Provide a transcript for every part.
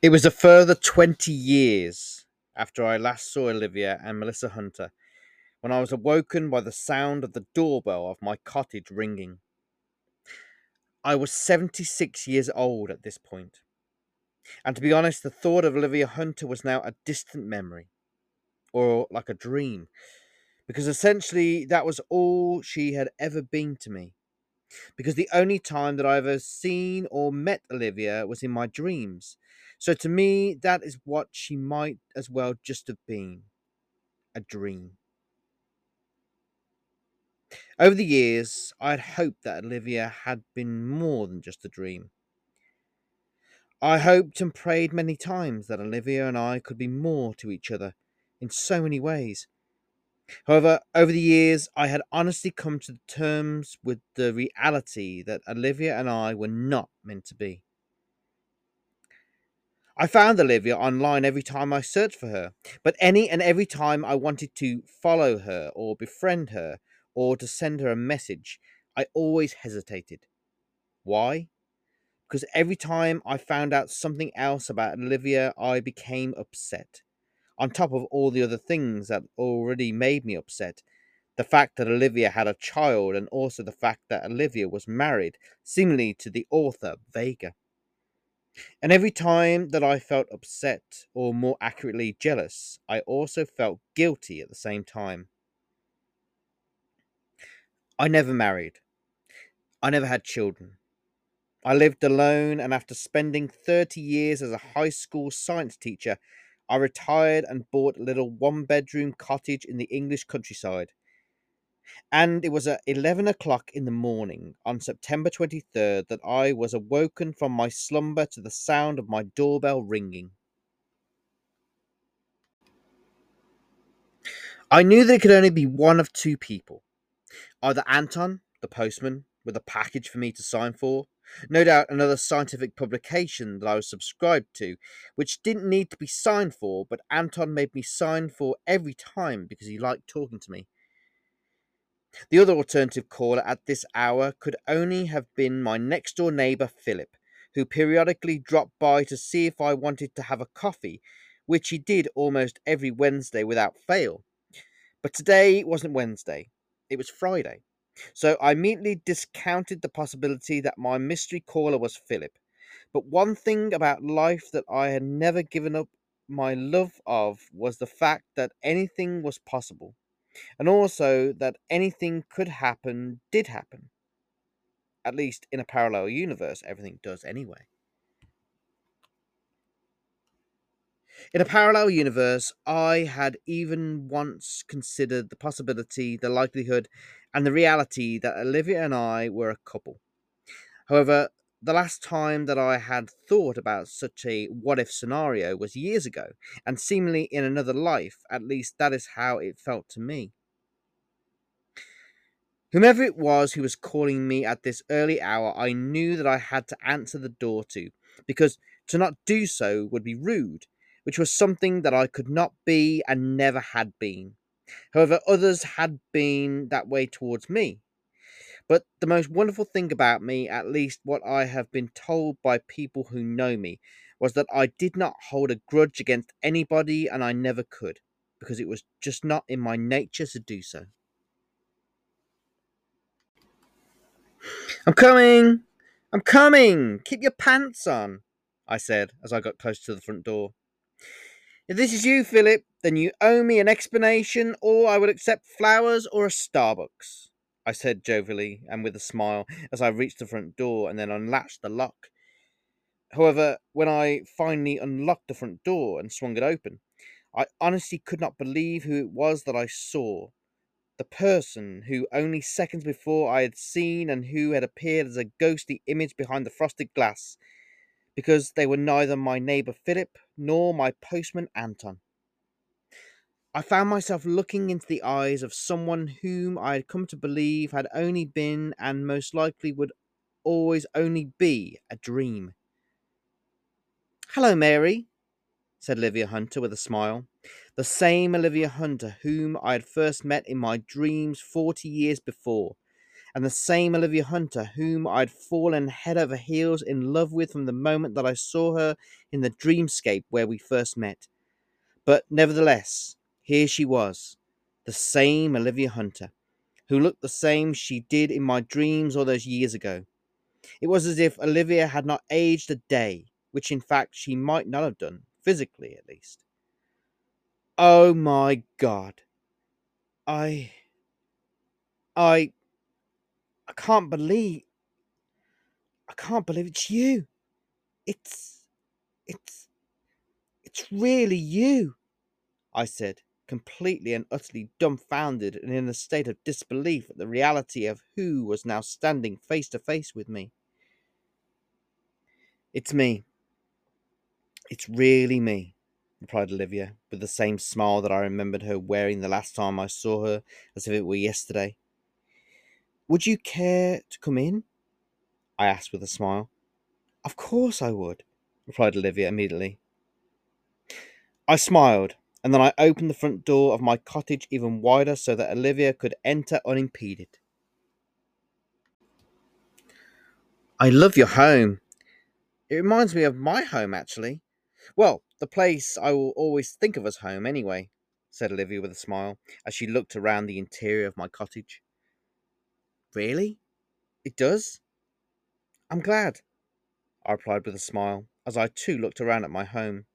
It was a further 20 years after I last saw Olivia and Melissa Hunter when I was awoken by the sound of the doorbell of my cottage ringing. I was 76 years old at this point, and to be honest, the thought of Olivia Hunter was now a distant memory, or like a dream, because essentially that was all she had ever been to me. Because the only time that I ever seen or met Olivia was in my dreams. So to me, that is what she might as well just have been a dream. Over the years, I had hoped that Olivia had been more than just a dream. I hoped and prayed many times that Olivia and I could be more to each other in so many ways. However, over the years, I had honestly come to terms with the reality that Olivia and I were not meant to be. I found Olivia online every time I searched for her, but any and every time I wanted to follow her or befriend her or to send her a message, I always hesitated. Why? Because every time I found out something else about Olivia, I became upset. On top of all the other things that already made me upset, the fact that Olivia had a child, and also the fact that Olivia was married, seemingly to the author Vega. And every time that I felt upset, or more accurately, jealous, I also felt guilty at the same time. I never married. I never had children. I lived alone, and after spending 30 years as a high school science teacher, I retired and bought a little one bedroom cottage in the English countryside. And it was at 11 o'clock in the morning on September 23rd that I was awoken from my slumber to the sound of my doorbell ringing. I knew there could only be one of two people either Anton, the postman, with a package for me to sign for, no doubt another scientific publication that I was subscribed to, which didn't need to be signed for, but Anton made me sign for every time because he liked talking to me. The other alternative caller at this hour could only have been my next door neighbour Philip, who periodically dropped by to see if I wanted to have a coffee, which he did almost every Wednesday without fail. But today wasn't Wednesday, it was Friday. So I immediately discounted the possibility that my mystery caller was Philip. But one thing about life that I had never given up my love of was the fact that anything was possible, and also that anything could happen did happen. At least in a parallel universe, everything does anyway. In a parallel universe, I had even once considered the possibility, the likelihood, and the reality that Olivia and I were a couple. However, the last time that I had thought about such a what if scenario was years ago, and seemingly in another life, at least that is how it felt to me. Whomever it was who was calling me at this early hour, I knew that I had to answer the door to, because to not do so would be rude, which was something that I could not be and never had been. However, others had been that way towards me. But the most wonderful thing about me, at least what I have been told by people who know me, was that I did not hold a grudge against anybody and I never could, because it was just not in my nature to do so. I'm coming! I'm coming! Keep your pants on, I said as I got close to the front door. If this is you, Philip, then you owe me an explanation, or I will accept flowers or a Starbucks, I said jovially and with a smile as I reached the front door and then unlatched the lock. However, when I finally unlocked the front door and swung it open, I honestly could not believe who it was that I saw. The person who only seconds before I had seen and who had appeared as a ghostly image behind the frosted glass because they were neither my neighbour Philip nor my postman Anton. I found myself looking into the eyes of someone whom I had come to believe had only been and most likely would always only be a dream. Hello, Mary, said Olivia Hunter with a smile. The same Olivia Hunter whom I had first met in my dreams forty years before, and the same Olivia Hunter whom I had fallen head over heels in love with from the moment that I saw her in the dreamscape where we first met. But nevertheless, here she was, the same Olivia Hunter, who looked the same she did in my dreams all those years ago. It was as if Olivia had not aged a day, which in fact she might not have done, physically at least. Oh my god. I. I. I can't believe. I can't believe it's you. It's. It's. It's really you. I said, completely and utterly dumbfounded and in a state of disbelief at the reality of who was now standing face to face with me. It's me. It's really me, replied Olivia, with the same smile that I remembered her wearing the last time I saw her, as if it were yesterday. Would you care to come in? I asked with a smile. Of course I would, replied Olivia immediately. I smiled, and then I opened the front door of my cottage even wider so that Olivia could enter unimpeded. I love your home. It reminds me of my home, actually. Well, the place I will always think of as home, anyway, said Olivia with a smile as she looked around the interior of my cottage. Really? It does? I'm glad, I replied with a smile as I too looked around at my home.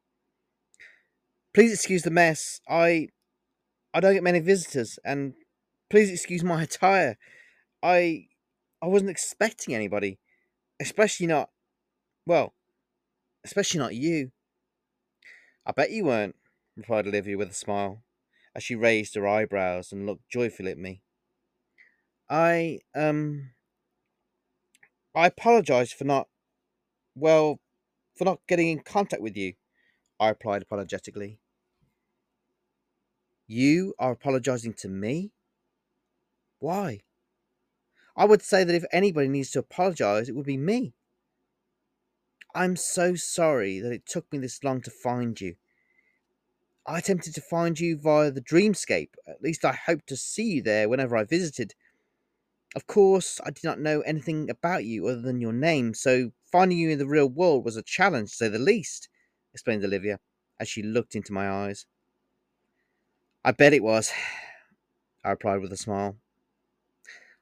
Please excuse the mess. I I don't get many visitors and please excuse my attire. I I wasn't expecting anybody, especially not well, especially not you. I bet you weren't, replied Olivia with a smile, as she raised her eyebrows and looked joyfully at me. I, um, I apologize for not, well, for not getting in contact with you, I replied apologetically. You are apologizing to me? Why? I would say that if anybody needs to apologize, it would be me. I'm so sorry that it took me this long to find you. I attempted to find you via the dreamscape. At least I hoped to see you there whenever I visited. Of course, I did not know anything about you other than your name, so finding you in the real world was a challenge, to say the least, explained Olivia as she looked into my eyes. I bet it was, I replied with a smile.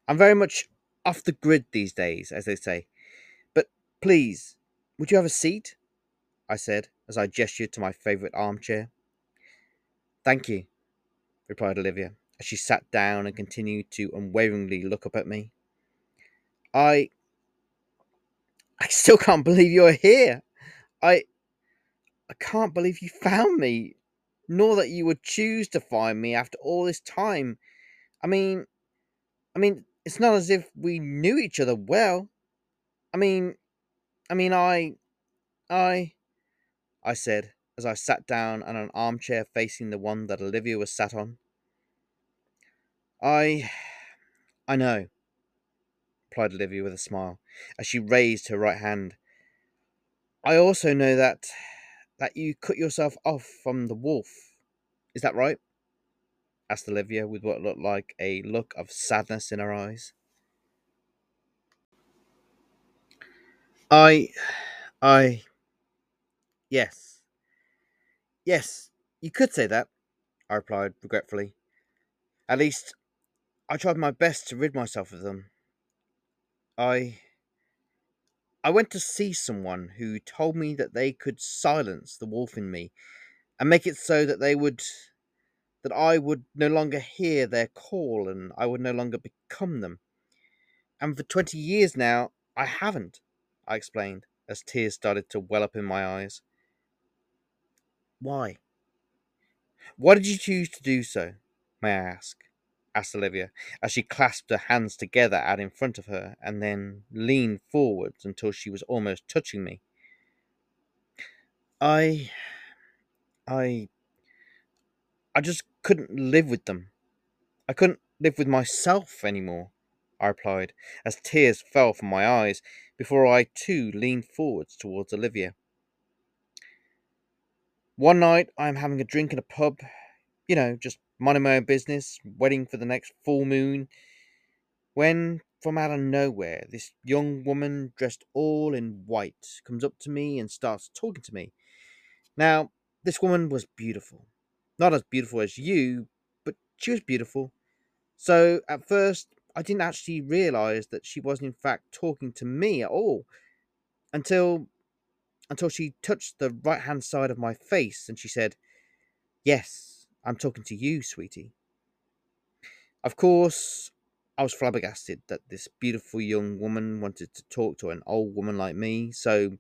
I'm very much off the grid these days, as they say. But please, would you have a seat? I said as I gestured to my favourite armchair. Thank you, replied Olivia as she sat down and continued to unwaveringly look up at me. I. I still can't believe you're here. I. I can't believe you found me, nor that you would choose to find me after all this time. I mean, I mean, it's not as if we knew each other well. I mean, I mean, I. I. I said as I sat down on an armchair facing the one that Olivia was sat on. I. I know, replied Olivia with a smile, as she raised her right hand. I also know that. that you cut yourself off from the wolf. Is that right? asked Olivia with what looked like a look of sadness in her eyes. I. I. Yes. Yes, you could say that, I replied regretfully. At least, I tried my best to rid myself of them. I. I went to see someone who told me that they could silence the wolf in me and make it so that they would. that I would no longer hear their call and I would no longer become them. And for 20 years now, I haven't, I explained as tears started to well up in my eyes. Why? Why did you choose to do so, may I ask? asked Olivia, as she clasped her hands together out in front of her and then leaned forwards until she was almost touching me. I. I. I just couldn't live with them. I couldn't live with myself anymore, I replied, as tears fell from my eyes before I too leaned forwards towards Olivia. One night I am having a drink in a pub, you know, just minding my own business, waiting for the next full moon, when from out of nowhere, this young woman dressed all in white comes up to me and starts talking to me. Now, this woman was beautiful. Not as beautiful as you, but she was beautiful. So at first, I didn't actually realize that she wasn't in fact talking to me at all until until she touched the right hand side of my face and she said, Yes, I'm talking to you, sweetie. Of course, I was flabbergasted that this beautiful young woman wanted to talk to an old woman like me, so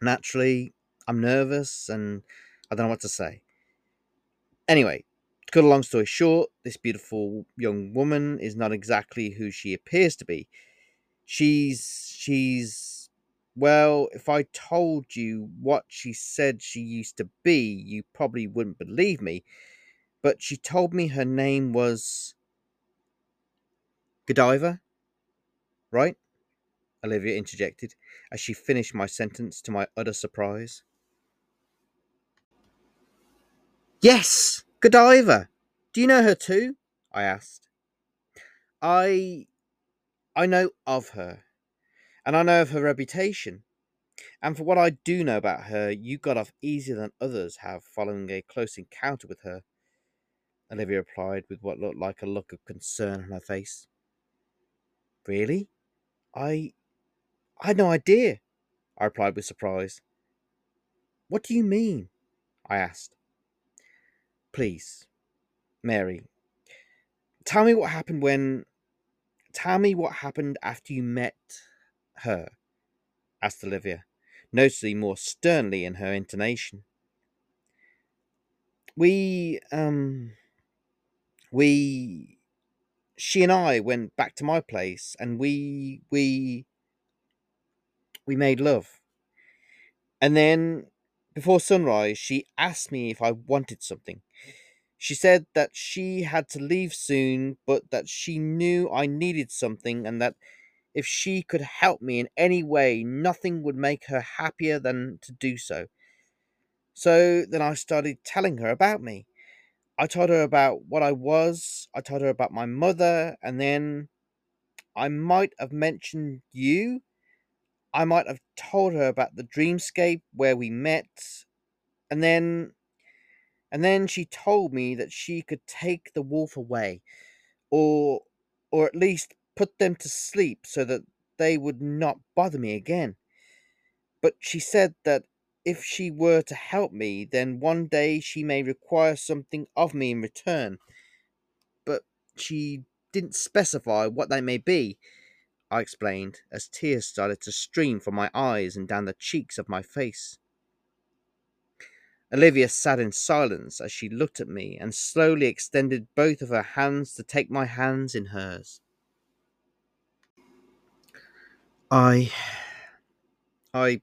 naturally, I'm nervous and I don't know what to say. Anyway, to cut a long story short, this beautiful young woman is not exactly who she appears to be. She's she's well, if I told you what she said she used to be, you probably wouldn't believe me. But she told me her name was Godiva, right? Olivia interjected as she finished my sentence to my utter surprise. Yes, Godiva. Do you know her too? I asked. I I know of her, and I know of her reputation. And for what I do know about her, you got off easier than others have following a close encounter with her. Olivia replied with what looked like a look of concern on her face. Really? I I had no idea, I replied with surprise. What do you mean? I asked. Please, Mary, tell me what happened when. Tell me what happened after you met her, asked Olivia, noticeably more sternly in her intonation. We, um, we, she and I went back to my place and we, we, we made love. And then before sunrise, she asked me if I wanted something. She said that she had to leave soon, but that she knew I needed something and that if she could help me in any way, nothing would make her happier than to do so. So then I started telling her about me. I told her about what I was, I told her about my mother, and then I might have mentioned you I might have told her about the dreamscape where we met, and then and then she told me that she could take the wolf away, or or at least put them to sleep so that they would not bother me again. But she said that if she were to help me, then one day she may require something of me in return. But she didn't specify what that may be. I explained, as tears started to stream from my eyes and down the cheeks of my face. Olivia sat in silence as she looked at me and slowly extended both of her hands to take my hands in hers. I. I.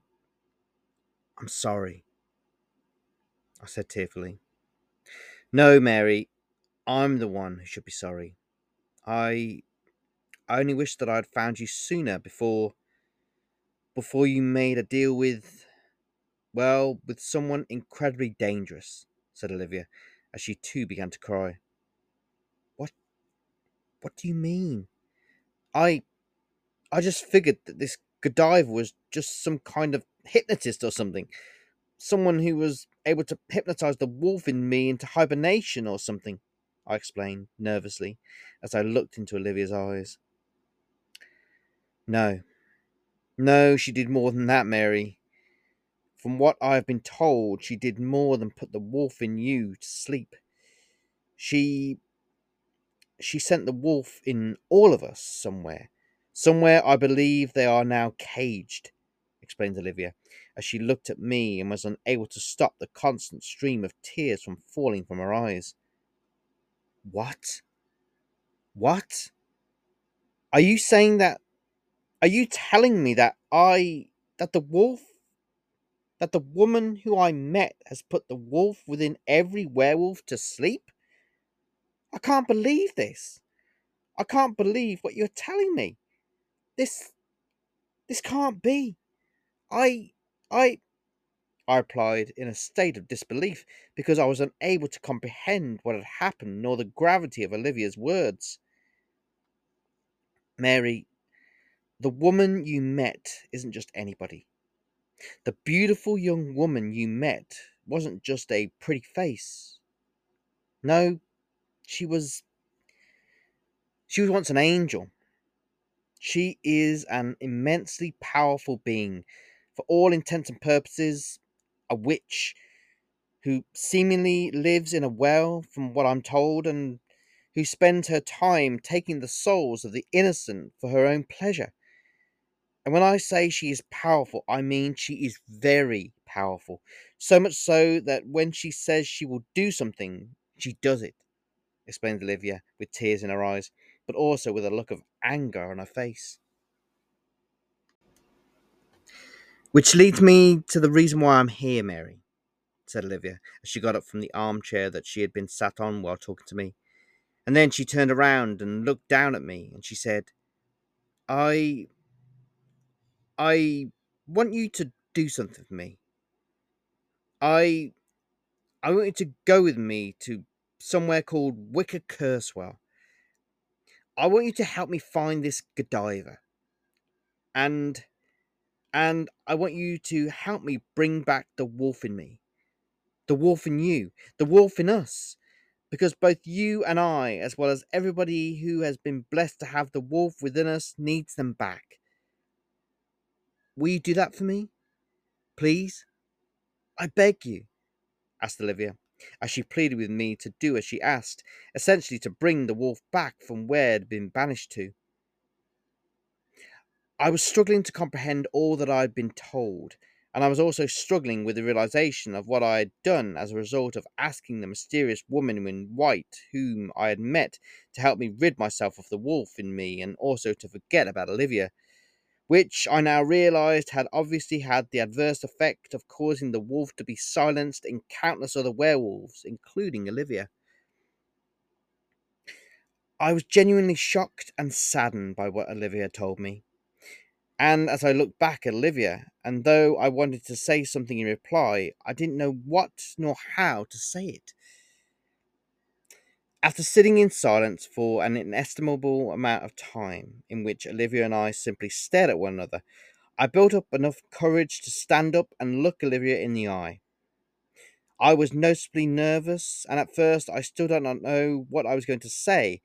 I'm sorry, I said tearfully. No, Mary, I'm the one who should be sorry. I I only wish that I had found you sooner before before you made a deal with well, with someone incredibly dangerous, said Olivia, as she too began to cry. What what do you mean? I I just figured that this Godiva was just some kind of hypnotist or something. Someone who was able to hypnotize the wolf in me into hibernation or something, I explained nervously as I looked into Olivia's eyes. No. No, she did more than that, Mary. From what I have been told, she did more than put the wolf in you to sleep. She. She sent the wolf in all of us somewhere. Somewhere I believe they are now caged, explained Olivia, as she looked at me and was unable to stop the constant stream of tears from falling from her eyes. What? What? Are you saying that are you telling me that I that the wolf that the woman who I met has put the wolf within every werewolf to sleep? I can't believe this. I can't believe what you're telling me. This this can't be. I I I replied in a state of disbelief because I was unable to comprehend what had happened nor the gravity of Olivia's words. Mary, the woman you met isn't just anybody. The beautiful young woman you met wasn't just a pretty face. No, she was. She was once an angel. She is an immensely powerful being, for all intents and purposes, a witch who seemingly lives in a well, from what I'm told, and who spends her time taking the souls of the innocent for her own pleasure. And when I say she is powerful, I mean she is very powerful. So much so that when she says she will do something, she does it, explained Olivia with tears in her eyes, but also with a look of anger on her face. Which leads me to the reason why I'm here, Mary, said Olivia, as she got up from the armchair that she had been sat on while talking to me. And then she turned around and looked down at me and she said, I. I want you to do something for me. I. I want you to go with me to somewhere called Wicker Cursewell. I want you to help me find this Godiva. And and I want you to help me bring back the wolf in me. The wolf in you, the wolf in us. Because both you and I, as well as everybody who has been blessed to have the wolf within us, needs them back. Will you do that for me? Please? I beg you, asked Olivia, as she pleaded with me to do as she asked, essentially to bring the wolf back from where it had been banished to. I was struggling to comprehend all that I had been told, and I was also struggling with the realization of what I had done as a result of asking the mysterious woman in white whom I had met to help me rid myself of the wolf in me and also to forget about Olivia, which I now realized had obviously had the adverse effect of causing the wolf to be silenced in countless other werewolves, including Olivia. I was genuinely shocked and saddened by what Olivia told me. And as I looked back at Olivia, and though I wanted to say something in reply, I didn't know what nor how to say it. After sitting in silence for an inestimable amount of time, in which Olivia and I simply stared at one another, I built up enough courage to stand up and look Olivia in the eye. I was noticeably nervous, and at first I still did not know what I was going to say,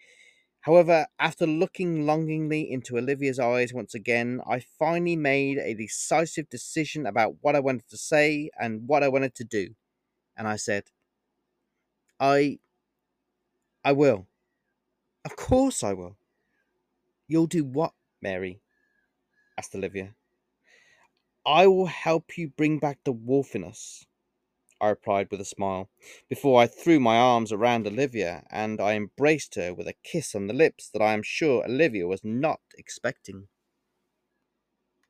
However, after looking longingly into Olivia's eyes once again, I finally made a decisive decision about what I wanted to say and what I wanted to do. And I said, I. I will. Of course I will. You'll do what, Mary? asked Olivia. I will help you bring back the wolf in us. I replied with a smile, before I threw my arms around Olivia and I embraced her with a kiss on the lips that I am sure Olivia was not expecting.